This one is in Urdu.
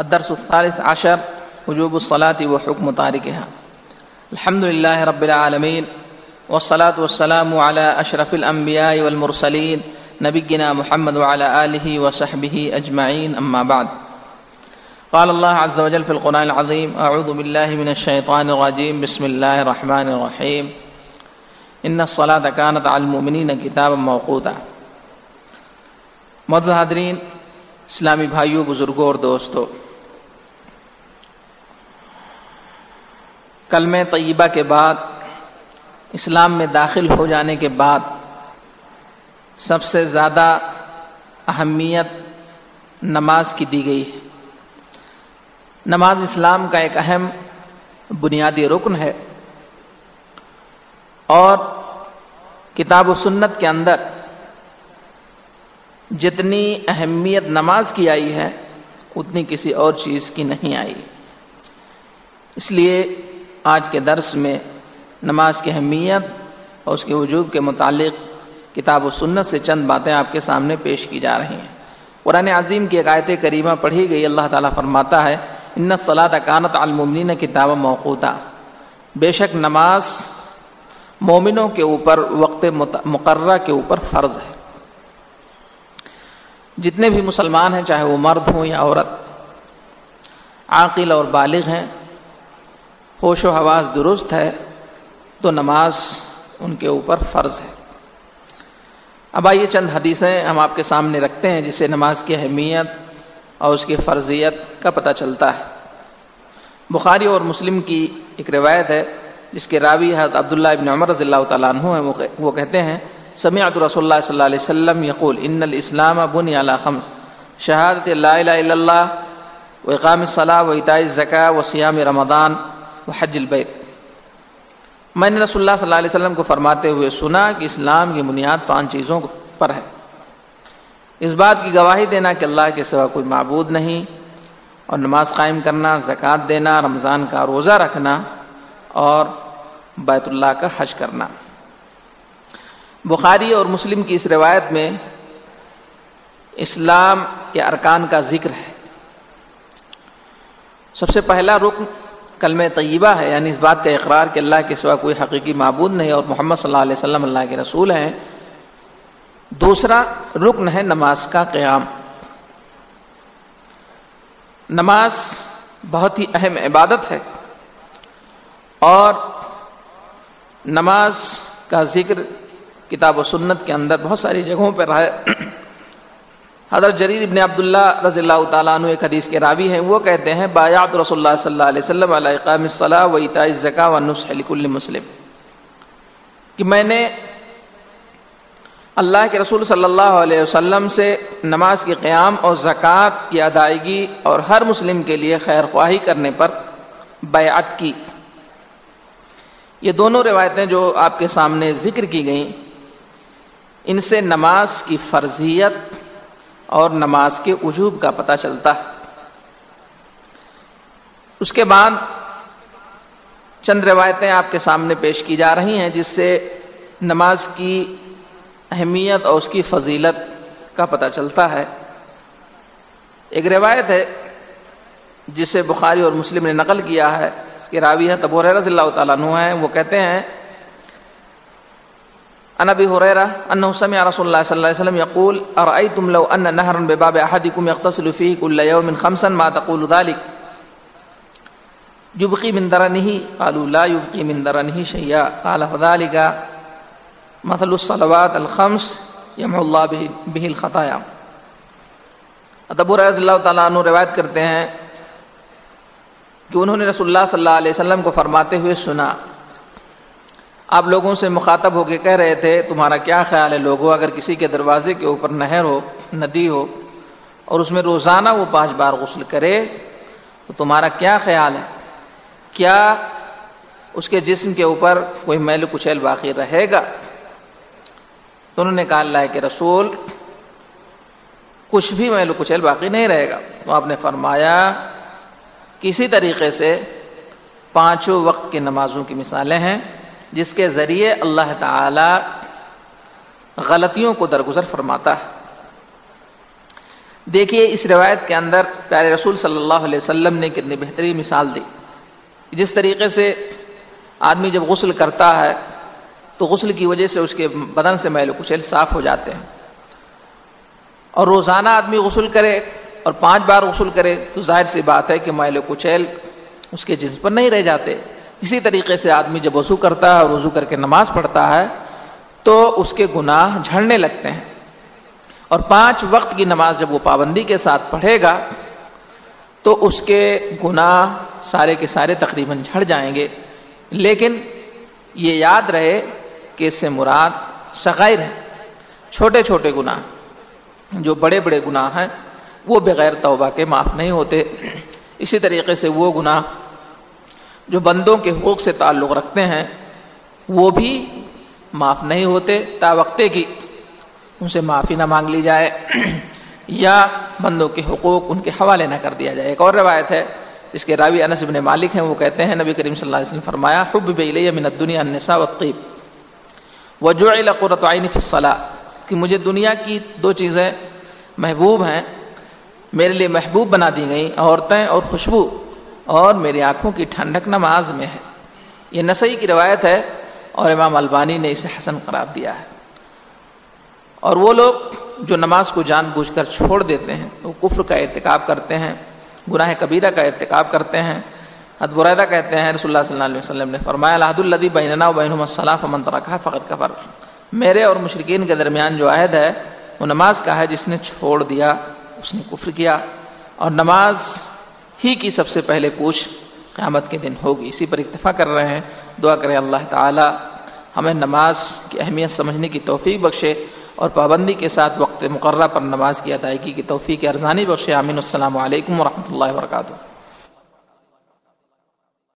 الدرس الثالث عشر، وجوب الصلاة وحكم تاركها الحمد لله رب العالمين والصلاة والسلام على أشرف الأنبياء والمرسلين نبينا محمد وعلى آله وصحبه أجمعين أما بعد. قال الله عز وجل في القرآن العظيم أعوذ بالله من الشيطان الرجيم بسم الله الرحمن الرحيم إن الصلاة كانت على المؤمنين كتابا موقوتا. معزز اسلامی بھائیوں بزرگوں اور دوستوں کلم طیبہ کے بعد، اسلام میں داخل ہو جانے کے بعد سب سے زیادہ اہمیت نماز کی دی گئی۔ ہے نماز اسلام کا ایک اہم بنیادی رکن ہے اور کتاب و سنت کے اندر جتنی اہمیت نماز کی آئی ہے، اتنی کسی اور چیز کی نہیں آئی۔ اس لیے آج کے درس میں نماز کی اہمیت اور اس کے وجوب کے متعلق کتاب و سنت سے چند باتیں آپ کے سامنے پیش کی جا رہی ہیں۔ قرآن عظیم کی عقائد کریمہ پڑھی گئی، اللہ تعالیٰ فرماتا ہے، ان صلاح کانت المنین کتاب موقوطہ بے شک نماز مومنوں کے اوپر وقت مقررہ کے اوپر فرض ہے۔ جتنے بھی مسلمان ہیں، چاہے وہ مرد ہوں یا عورت، عاقل اور بالغ ہیں ہوش و حواس درست ہے تو نماز ان کے اوپر فرض ہے۔ اب آئیے چند حدیثیں ہم آپ کے سامنے رکھتے ہیں جسے نماز کی اہمیت اور اس کی فرضیت کا پتہ چلتا ہے۔ بخاری اور مسلم کی ایک روایت ہے جس کے راوی حضرت عبداللہ ابن عمر رضی اللہ تعالیٰ عنہ ہیں۔ وہ کہتے ہیں، سمعت رسول اللہ صلی اللہ علیہ وسلم یقول، ان الاسلام بنی علی خمس، شہادت لا الہ الا اللہ و اقام الصلاح و اطاع الزکا و سیام رمضان حج البیت۔ میں نے رسول اللہ صلی اللہ علیہ وسلم کو فرماتے ہوئے سنا کہ اسلام کی بنیاد پانچ چیزوں پر ہے۔ اس بات کی گواہی دینا کہ اللہ کے سوا کوئی معبود نہیں اور نماز قائم کرنا، زکوٰۃ دینا، رمضان کا روزہ رکھنا اور بیت اللہ کا حج کرنا۔ بخاری اور مسلم کی اس روایت میں اسلام کے ارکان کا ذکر ہے۔ سب سے پہلا رکن کلم طیبہ ہے یعنی اس بات کا اقرار کہ اللہ کے سوا کوئی حقیقی معبود نہیں اور محمد صلی اللہ علیہ وسلم اللہ کے رسول ہیں۔ دوسرا رکن ہے نماز کا قیام۔ نماز بہت ہی اہم عبادت ہے اور نماز کا ذکر کتاب و سنت کے اندر بہت ساری جگہوں پر رہا حضرت جریر ابن عبداللہ رضی اللہ تعالیٰ عنہ ایک حدیث کے راوی ہیں، وہ کہتے ہیں بایات رسول اللہ صلی اللہ علیہ وسلم علیہ اقام صلاح و اطاع زکا و نسخ لکل مسلم. کہ میں نے اللہ کے رسول صلی اللہ علیہ وسلم سے نماز کے قیام اور زکوٰۃ کی ادائیگی اور ہر مسلم کے لیے خیر خواہی کرنے پر بیعت کی۔ یہ دونوں روایتیں جو آپ کے سامنے ذکر کی گئیں، ان سے نماز کی فرضیت اور نماز کے وجوب کا پتہ چلتا۔ ہے اس کے بعد چند روایتیں آپ کے سامنے پیش کی جا رہی ہیں، جس سے نماز کی اہمیت اور اس کی فضیلت کا پتہ چلتا ہے۔ ایک روایت ہے، جسے بخاری اور مسلم نے نقل کیا ہے، اس کے راوی ہے تبور رضی اللہ تعالیٰ عنہ ہیں، وہ کہتے ہیں انبی حریرہ انه سمع رسول الله صلی اللہ علیہ وسلم يقول ارأيتم لو ان نهرا بباب احدكم يغتسل فيه كل يوم خمسا ما تقول ذلك يبقي من درنه قالوا لا يبقي من درنه شيئا قال فذلك مثل الصلوات الخمس يمحو الله به الخطايا ابو رضی اللہ تعالیٰ عنہ روایت کرتے ہیں کہ انہوں نے رسول اللہ صلی اللہ علیہ وسلم کو فرماتے ہوئے سنا۔ آپ لوگوں سے مخاطب ہو کے کہہ رہے تھے، تمہارا کیا خیال ہے؟ لوگوں اگر کسی کے دروازے کے اوپر نہر ہو، ندی ہو، اور اس میں روزانہ وہ پانچ بار غسل کرے، تو تمہارا کیا خیال ہے؟ کیا اس کے جسم کے اوپر کوئی میل کچیل باقی رہے گا؟ تو انہوں نے کہا، اللہ کہ رسول، کچھ بھی میل کچیل باقی نہیں رہے گا. تو آپ نے فرمایا، کسی طریقے سے پانچوں وقت کی نمازوں کی مثالیں ہیں جس کے ذریعے اللہ تعالی غلطیوں کو درگزر فرماتا ہے۔ دیکھیے، اس روایت کے اندر پیارے رسول صلی اللہ علیہ وسلم نے کتنی بہترین مثال دی۔ جس طریقے سے آدمی جب غسل کرتا ہے، تو غسل کی وجہ سے اس کے بدن سے میل و کچیل صاف ہو جاتے ہیں۔ اور روزانہ آدمی غسل کرے اور پانچ بار غسل کرے، تو ظاہر سی بات ہے کہ میل و کچیل اس کے جسم پر نہیں رہ جاتے۔ اسی طریقے سے آدمی جب وضو کرتا ہے اور وضو کر کے نماز پڑھتا ہے، تو اس کے گناہ جھڑنے لگتے ہیں۔ اور پانچ وقت کی نماز جب وہ پابندی کے ساتھ پڑھے گا، تو اس کے گناہ سارے کے سارے تقریباً جھڑ جائیں گے۔ لیکن یہ یاد رہے کہ اس سے مراد سغیر ہے چھوٹے چھوٹے گناہ۔ جو بڑے بڑے گناہ ہیں، وہ بغیر توبہ کے معاف نہیں ہوتے۔ اسی طریقے سے وہ گناہ جو بندوں کے حقوق سے تعلق رکھتے ہیں، وہ بھی معاف نہیں ہوتے، تا وقتے کی ان سے معافی نہ مانگ لی جائے، یا بندوں کے حقوق ان کے حوالے نہ کر دیا جائے۔ ایک اور روایت ہے، جس کے راوی انس بن مالک ہیں، وہ کہتے ہیں، نبی کریم صلی اللہ علیہ وسلم فرمایا، حب بلیہ من الدنیا النساء والطیب. وجعل قرۃ عین فی الصلاۃ کہ مجھے دنیا کی دو چیزیں محبوب ہیں، میرے لیے محبوب بنا دی گئیں، عورتیں اور خوشبو۔ اور میری آنکھوں کی ٹھنڈک نماز میں ہے۔ یہ نسائی کی روایت ہے اور امام البانی نے اسے حسن قرار دیا ہے۔ اور وہ لوگ جو نماز کو جان بوجھ کر چھوڑ دیتے ہیں، وہ کفر کا ارتکاب کرتے ہیں، گناہ کبیرہ کا ارتکاب کرتے ہیں۔ حد برائدہ کہتے ہیں، رسول اللہ صلی اللہ علیہ وسلم نے فرمایا الحد الدی بیننا و بین الصلاف من ترکھا فقط کفر میرے اور مشرقین کے درمیان جو عہد ہے، وہ نماز کا ہے، جس نے چھوڑ دیا، اس نے کفر کیا۔ اور نماز ہی کی سب سے پہلے پوچھ قیامت کے دن ہوگی۔ اسی پر اکتفا کر رہے ہیں۔ دعا کریں اللہ تعالی ہمیں نماز کی اہمیت سمجھنے کی توفیق بخشے اور پابندی کے ساتھ وقت مقررہ پر نماز کی ادائیگی کی توفیق ارزانی بخشے۔ امین السلام علیکم ورحمۃ اللہ وبرکاتہ۔